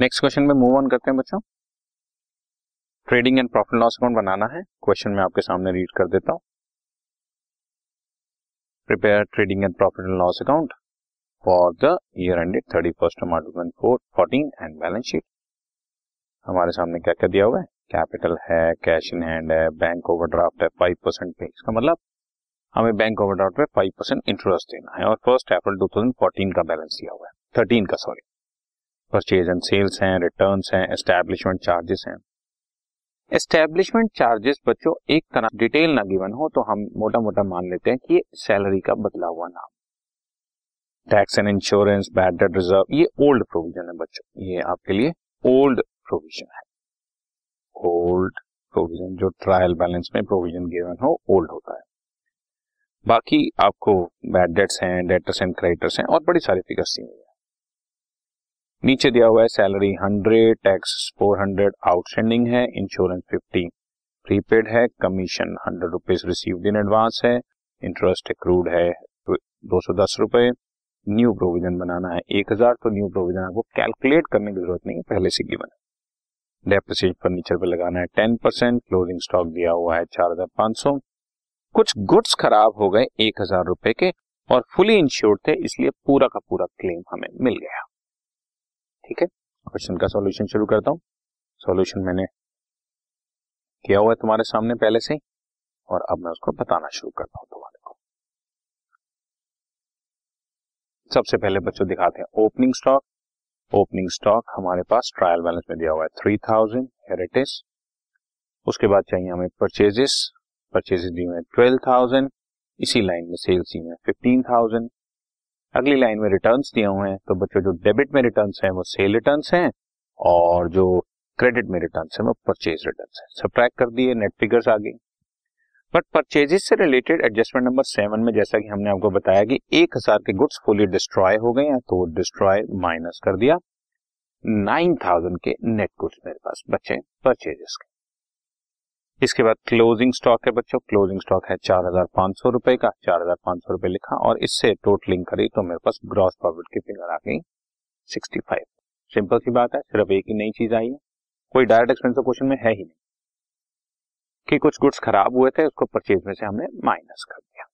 Next question में move on करते हैं बच्चों। Trading and profit loss account बनाना है। क्वेश्चन में आपके सामने रीड कर देता हूँ। Prepare trading and profit and loss account for the year ended thirty first March two thousand fourteen and balance sheet हमारे सामने क्या क्या दिया हुआ है? कैपिटल है कैश इन हैंड है बैंक ओवरड्राफ्ट है फाइव परसेंट पे। इसका मतलब हमें बैंक ओवरड्राफ्ट पे फाइव परसेंट इंटरेस्ट देना है। और फ़र्स्ट अप्रैल 2014 का बैलेंस दिया हुआ है। थर्टीन का सॉरी परचेज एंड सेल्स हैं रिटर्न हैं एस्टेब्लिशमेंट चार्जेस हैं। एस्टेब्लिशमेंट चार्जेस बच्चों, एक तरह डिटेल ना गिवन हो तो हम मोटा मोटा मान लेते हैं कि ये सैलरी का बदला हुआ नाम। Tax and insurance bad debt reserve ये ओल्ड प्रोविज़न है बच्चों। ये आपके लिए ओल्ड प्रोविज़न है। ओल्ड प्रोविज़न जो ट्रायल बैलेंस में प्रोविज़न गिवन हो ओल्ड होता है। बाकी आपको बैड डेट्स हैं डेटर्स एंड क्रेडिटर्स हैं, और बड़ी सारी फिगर्स दी हुई नीचे दिया हुआ है salary hundred tax four hundred outstanding है इंश्योरेंस फिफ्टी प्रीपेड है commission hundred rupees received in advance है इंटरेस्ट एक्रूड है दो सौ दस रुपए. न्यू प्रोविज़न बनाना है एक हज़ार तो न्यू प्रोविज़न आपको कैलकुलेट करने की ज़रूरत नहीं है, पहले से गिवन है. डेप्रिसिएट फर्नीचर पे लगाना है टेन परसेंट क्लोजिंग स्टॉक दिया हुआ है चार हज़ार पाँच सौ. कुछ गुड्स खराब हो गए एक हज़ार रुपए के और फुली इंश्योर्ड थे, इसलिए पूरा का पूरा क्लेम हमें मिल गया। ठीक है? क्वेश्चन का सॉल्यूशन शुरू करता हूँ। सॉल्यूशन मैंने किया हुआ है तुम्हारे सामने पहले से और अब मैं उसको बताना शुरू करता हूँ तुम्हारे को। सबसे पहले बच्चों दिखाते हैं ओपनिंग स्टॉक ओपनिंग स्टॉक हमारे पास ट्रायल बैलेंस में दिया हुआ है थ्री थाउज़ेंड हेरिटेज उसके बाद चाहिए हमें परचेजेस परचेजेस दी हुए ट्वेल्व थाउज़ेंड इसी लाइन में सेल्स दी हुए फिफ्टीन थाउज़ेंड अगली लाइन में रिटर्न दिए हुए हैं। तो बच्चों, जो डेबिट में रिटर्न हैं, वो सेल रिटर्न हैं और जो क्रेडिट में रिटर्न है, वो परचेज रिटर्न है। सब्ट्रैक्ट कर दिए नेट फिगर्स आ गई। बट परचेजेस से रिलेटेड एडजस्टमेंट नंबर सेवन में जैसा कि हमने आपको बताया कि एक हज़ार के गुड्स फुली डिस्ट्रॉय हो गए हैं तो डिस्ट्रॉय माइनस कर दिया। नाइन थाउज़ेंड के नेट गुड्स मेरे पास बचे परचेजेस के। इसके बाद क्लोजिंग स्टॉक है बच्चों। क्लोजिंग स्टॉक है चार हज़ार पाँच सौ रुपए का। चार हज़ार पाँच सौ रुपए लिखा और इससे टोटलिंग करी तो मेरे पास ग्रॉस प्रॉफिट की फिगर आ गई सिक्सटी फाइव सिंपल सी बात है, सिर्फ़ एक ही नई चीज़ आई है। कोई डायरेक्ट एक्सपेंस क्वेश्चन में है ही नहीं। कि कुछ गुड्स खराब हुए थे, उसको परचेज में से हमने माइनस कर दिया।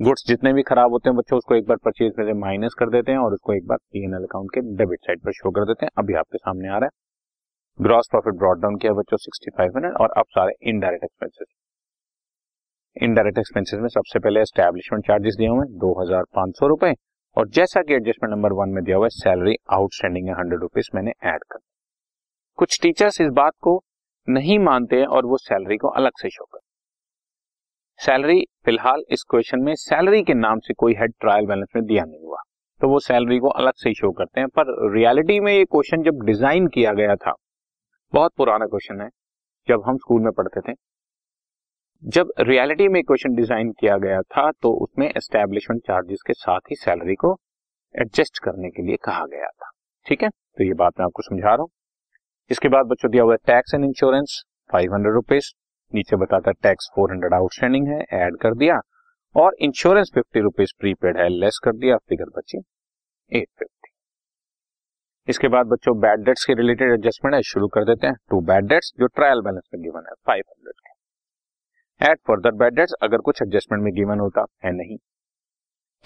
गुड्स जितने भी खराब होते हैं बच्चों, उसको एक बार परचेज में से माइनस कर देते हैं और उसको एक बार पी एन अकाउंट के डेबिट साइड पर शो कर देते हैं। अभी आपके सामने आ रहा है। ग्रॉस प्रॉफिट ब्रॉड डाउन किया बच्चों सिक्सटी फाइव हंड्रेड और अब सारे इनडायरेक्ट एक्सपेंसेस इनडायरेक्ट एक्सपेंसेस में सबसे पहले एस्टेब्लिशमेंट चार्जेस दिए हुए दो हज़ार पाँच सौ रुपए, और जैसा कि एडजस्टमेंट नंबर वन में दिया हुआ है सैलरी आउटस्टैंडिंग है हंड्रेड रुपीज़ मैंने ऐड कर। कुछ टीचर्स इस बात को नहीं मानते हैं और वो सैलरी को अलग से शो कर सैलरी फ़िलहाल इस क्वेश्चन में सैलरी के नाम से कोई हेड ट्रायल बैलेंस में दिया नहीं हुआ। तो वो सैलरी को अलग से शो करते हैं, पर रियलिटी में ये क्वेश्चन जब डिज़ाइन किया गया था बहुत पुराना क्वेश्चन है, जब हम स्कूल में पढ़ते थे। जब रियलिटी में क्वेश्चन डिज़ाइन किया गया था तो उसमें एस्टेब्लिशमेंट चार्जेस के साथ ही सैलरी को एडजस्ट करने के लिए कहा गया था। ठीक है? तो ये बात मैं आपको समझा रहा हूँ। इसके बाद बच्चों दिया हुआ है tax and insurance five hundred rupees नीचे बताता टैक्स फोर हंड्रेड आउटस्टैंडिंग है एड कर दिया। और इंश्योरेंस फिफ्टी रुपीज़ प्रीपेड है लेस कर दिया। फिगर बची एट फिफ्टी इसके बाद बच्चों बैड डेट्स के रिलेटेड एडजस्टमेंट है, शुरू कर देते हैं। टू बैड डेट्स जो ट्रायल बैलेंस में गिवन है फाइव हंड्रेड के। एड फर्दर बैड डेट्स अगर कुछ एडजस्टमेंट में गिवन होता, है नहीं।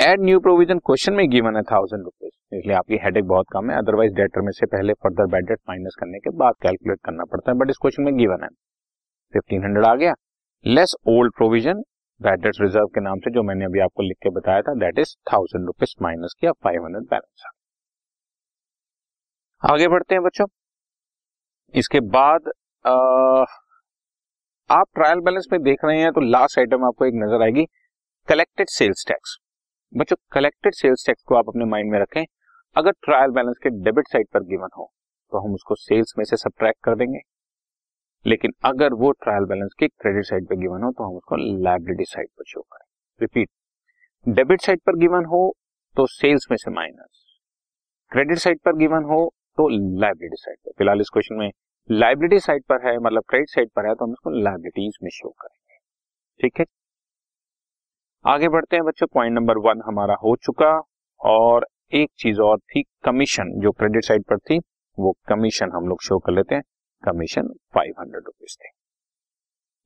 एड न्यू प्रोविज़न क्वेश्चन में गिवन है थाउज़ेंड रुपीज़ इसलिए आपकी हेडेक बहुत कम है अदरवाइज़ डेटर में से पहले फर्दर बैड डेट माइनस करने के बाद कैलकुलेट करना पड़ता है बट इस क्वेश्चन में गिवन है। फिफ्टीन हंड्रेड आ गया। Less old provision bad debt reserve के नाम से जो मैंने अभी आपको लिख के बताया था that is thousand rupees minus किया फाइव हंड्रेड बैलेंस आगे बढ़ते हैं बच्चों। इसके बाद आ, आप ट्रायल बैलेंस में देख रहे हैं तो लास्ट आइटम आपको एक नज़र आएगी कलेक्टेड सेल्स टैक्स बच्चों कलेक्टेड सेल्स टैक्स को आप अपने माइंड में रखें। अगर ट्रायल बैलेंस के डेबिट साइड पर गिवन हो तो हम उसको सेल्स में से सब्ट्रैक्ट कर देंगे। लेकिन अगर वो ट्रायल बैलेंस के क्रेडिट साइड पर गिवन हो तो हम उसको लाइबिलिटी साइड पर शो करें। रिपीट डेबिट साइड पर गिवन हो तो सेल्स में से माइनस क्रेडिट साइड पर गिवन हो तो लाइबिलिटी साइड पर। फ़िलहाल इस क्वेश्चन में लाइबिलिटी साइड पर है मतलब क्रेडिट साइड पर है तो हम इसको लाइबिलिटीज में शो करेंगे। ठीक है? आगे बढ़ते हैं बच्चों पॉइंट नंबर वन हमारा हो चुका और एक चीज़ और थी कमीशन जो क्रेडिट साइड पर थी, वो कमीशन हम लोग शो कर लेते हैं। कमीशन फाइव हंड्रेड रुपीज़ थे।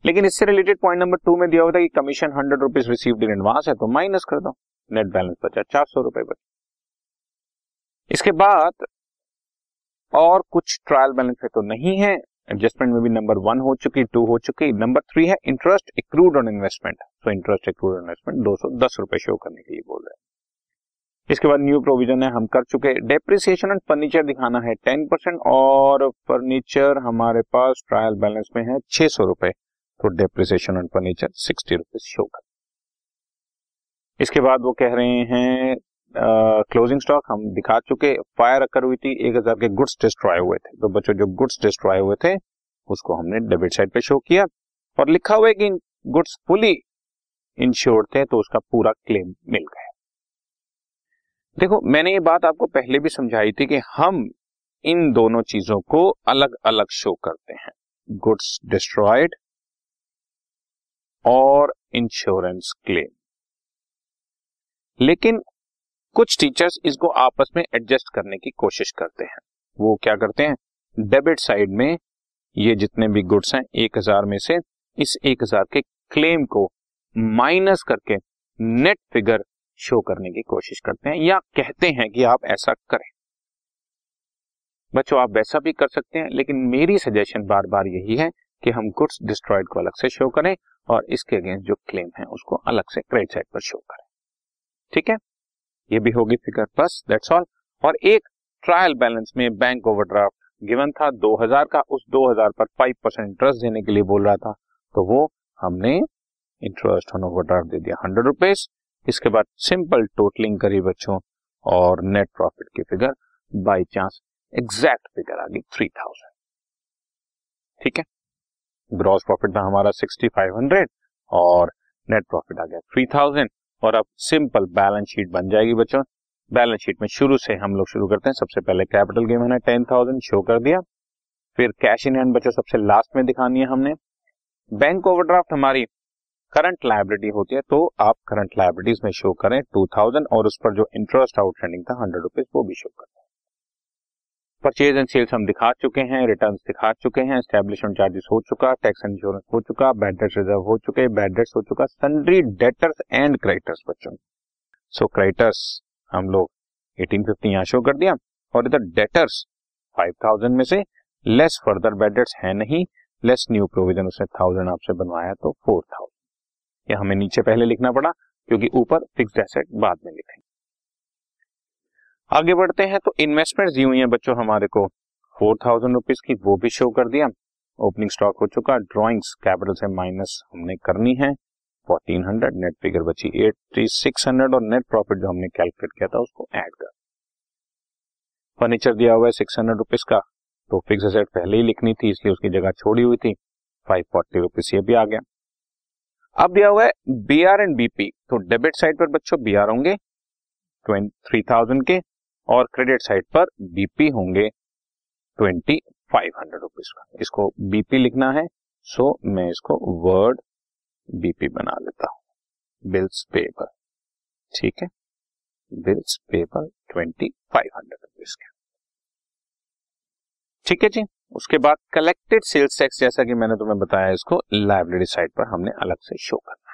लेकिन इससे रिलेटेड पॉइंट नंबर टू में दिया हुआ था कि commission hundred rupees received in advance है तो माइनस कर दो। नेट बैलेंस बचा, चार सौ रुपए बचा। इसके बाद और कुछ ट्रायल बैलेंस है तो नहीं है। एडजस्टमेंट में भी नंबर वन हो चुकी टू हो चुकी नंबर थ्री है इंटरेस्ट एक्रूड ऑन इन्वेस्टमेंट तो इंटरेस्ट एक्रूड ऑन इन्वेस्टमेंट दो सौ दस रुपए शो करने के लिए बोल रहे हैं। इसके बाद न्यू प्रोविज़न है, हम कर चुके डेप्रिसिएशन एंड फर्नीचर दिखाना है टेन परसेंट और फर्नीचर हमारे पास ट्रायल बैलेंस में है छह सौ रुपए। तो depreciation and furniture sixty rupees show कर। इसके बाद वो कह रहे हैं क्लोजिंग स्टॉक हम दिखा चुके फायर अकर हुई थी, एक हज़ार के गुड्स डिस्ट्रॉय हुए थे। तो बच्चों, जो गुड्स डिस्ट्रॉय हुए थे, उसको हमने डेबिट साइड पे शो किया। और लिखा हुआ है कि गुड्स फुली इंश्योर्ड थे तो उसका पूरा क्लेम मिल गया। देखो, मैंने ये बात आपको पहले भी समझाई थी कि हम इन दोनों चीज़ों को अलग अलग शो करते हैं। गुड्स डिस्ट्रॉयड और इंश्योरेंस क्लेम लेकिन कुछ टीचर्स इसको आपस में एडजस्ट करने की कोशिश करते हैं। वो क्या करते हैं? डेबिट साइड में ये जितने भी गुड्स हैं, एक हज़ार में से इस एक हज़ार के क्लेम को माइनस करके नेट फिगर शो करने की कोशिश करते हैं या कहते हैं कि आप ऐसा करें। बच्चों, आप वैसा भी कर सकते हैं, लेकिन मेरी सजेशन बार बार यही है कि हम गुड्स डिस्ट्रॉयड को अलग से शो करें और इसके अगेंस्ट जो क्लेम है, उसको अलग से क्रेडिट साइड पर शो करें। ठीक है? ये भी होगी फिगर प्लस दैट्स ऑल और एक ट्रायल बैलेंस में बैंक ओवरड्राफ्ट गिवन था 2000 का, उस 2000 पर 5 परसेंट इंटरेस्ट देने के लिए बोल रहा था। तो वो हमने इंटरेस्ट ऑन ओवरड्राफ्ट दे दिया हंड्रेड रुपीज़ इसके बाद सिंपल टोटलिंग करी बच्चों और नेट प्रॉफिट की figure by chance exact figure आ गई थ्री थाउज़ेंड ठीक है? ग्रॉस प्रॉफिट था हमारा सिक्सटी फाइव हंड्रेड और नेट प्रॉफिट आ गया थ्री थाउज़ेंड और अब सिंपल बैलेंस शीट बन जाएगी बच्चों। बैलेंस शीट में शुरू से हम लोग शुरू करते हैं। सबसे पहले कैपिटल गेम है टेन थाउज़ेंड शो कर दिया। फिर कैश इन हैंड बच्चों सबसे लास्ट में दिखानी है हमने। बैंक ओवरड्राफ्ट हमारी करंट लाइबिलिटी होती है तो आप करंट लाइबिलिटीज में शो करें टू थाउज़ेंड और उस पर जो इंटरेस्ट आउटस्टैंडिंग था हंड्रेड रुपीज़ वो भी शो करें। परचेज एंड सेल्स हम दिखा चुके हैं रिटर्न दिखा चुके हैं स्टेब्लिशमेंट चार्जेस हो चुका टैक्स इंश्योरेंस हो चुका बैड डेट्स रिज़र्व हो चुके बैड डेट्स हो चुका सन्ड्री डेटर्स एंड क्रेडिटर्स बच्चों। सो क्राइटर्स हम लोग 1850 यहाँ शो कर दिया और इधर डेटर्स 5000 में से लेस फर्दर बैड डेट्स है नहीं लेस न्यू प्रोविज़न उसने थाउज़ेंड आपसे बनवाया तो फोर थाउज़ेंड यह हमें नीचे पहले लिखना पड़ा क्योंकि ऊपर फिक्स एसेट बाद में लिखेंगे। आगे बढ़ते हैं तो इन्वेस्टमेंट दी हुई है बच्चों हमारे को। फोर थाउज़ेंड रुपीज़ की वो भी शो कर दिया। ओपनिंग स्टॉक हो चुका ड्रॉइंग्स कैपिटल से माइनस हमने करनी है। फोर्टीन हंड्रेड नेट फिगर बची एट सिक्स हंड्रेड और नेट प्रॉफिट जो हमने कैलकुलेट किया था उसको ऐड कर। फर्नीचर दिया हुआ है सिक्स हंड्रेड रुपीज़ का। तो फिक्स एसेट पहले ही लिखनी थी, इसलिए उसकी जगह छोड़ी हुई थी। फाइव फोर्टी रुपीज़ ये भी आ गया। अब दिया हुआ है बी आर एंड बीपी तो डेबिट साइड पर बच्चों बी आर होंगे। थ्री थाउज़ेंड के। और क्रेडिट साइड पर बीपी होंगे ट्वेंटी फाइव हंड्रेड रुपीज़ का। इसको बीपी लिखना है सो मैं इसको वर्ड बीपी बना लेता हूँ। बिल्स पेपर ठीक है? Bills paper twenty five hundred rupees के। ठीक है जी? उसके बाद कलेक्टेड सेल्स टैक्स जैसा कि मैंने तुम्हें बताया, इसको लाइब्रेरी साइड पर हमने अलग से शो करना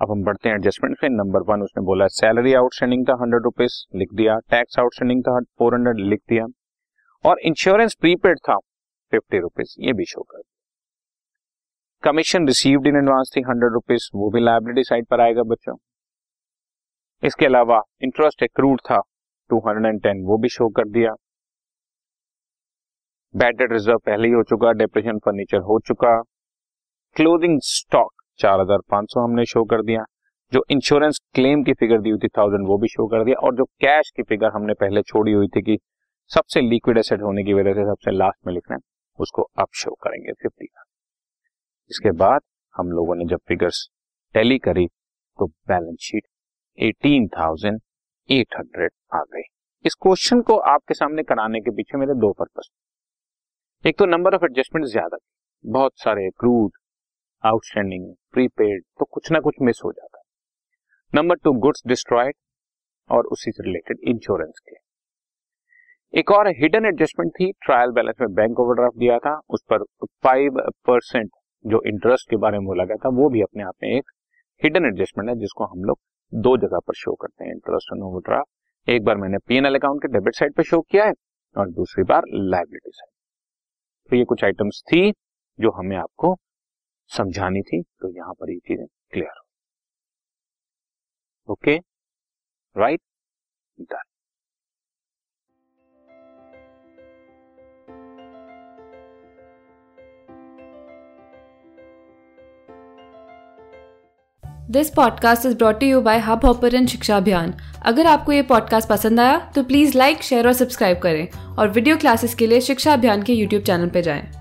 अब हम बढ़ते हैं एडजस्टमेंट पे। नंबर वन उसने बोला सैलरी आउटस्टैंडिंग था हंड्रेड रुपीज़ लिख दिया। टैक्स आउटस्टैंडिंग था फोर हंड्रेड लिख दिया। और इंश्योरेंस प्रीपेड था फिफ्टी रुपीज़ ये भी शो कर कमीशन रिसीव्ड इन एडवांस थी हंड्रेड रुपीज़ वो भी लाइबिलिटी साइड पर आएगा बच्चों। इसके अलावा इंटरेस्ट एक्रूड था टू हंड्रेड एंड टेन वो भी शो कर दिया। बैड रिज़र्व पहले ही हो चुका डिप्रेशन फर्नीचर हो चुका। क्लोथिंग स्टॉक चार हज़ार पाँच सौ हमने शो कर दिया। जो इंश्योरेंस क्लेम की फिगर दी हुई थी थाउज़ेंड वो भी शो कर दिया। और जो कैश की फिगर हमने पहले छोड़ी हुई थी कि सबसे लिक्विड एसेट होने की वजह से सबसे लास्ट में लिखना है, उसको अब शो करेंगे फिफ्टी इसके बाद हम लोगों ने जब फिगर्स टैली करी तो balance sheet eighteen thousand eight hundred आ गई। इस क्वेश्चन को आपके सामने कराने के पीछे मेरे दो पर्पज एक तो नंबर ऑफ़ एडजस्टमेंट ज़्यादा बहुत सारे क्रूड आउटस्टैंडिंग प्रीपेड तो कुछ ना कुछ मिस हो जाता है। नंबर टू गुड्स डिस्ट्रॉयड और उसी से रिलेटेड इंश्योरेंस के। एक और हिडन एडजस्टमेंट थी ट्रायल बैलेंस में बैंक ओवरड्राफ्ट दिया था, उस पर फाइव परसेंट जो इंटरेस्ट के बारे में बोला गया था, वो भी अपने आप में एक हिडन एडजस्टमेंट है, जिसको हम लोग दो जगह पर शो करते हैं इंटरेस्ट ऑन ओवरड्राफ्ट एक बार मैंने पीएनएल अकाउंट के डेबिट साइड पर शो किया है, और दूसरी बार लाइबिलिटी साइड तो ये कुछ आइटम्स थी, जो हमें आपको समझानी थी तो यहाँ पर ये चीज़ें clear okay right done this podcast is brought you by Hubhopper Shiksha Abhiyan अगर आपको ये पॉडकास्ट पसंद आया तो प्लीज़ लाइक शेयर और सब्सक्राइब करें। और वीडियो क्लासेस के लिए शिक्षा अभियान के यूट्यूब चैनल पर जाएँ।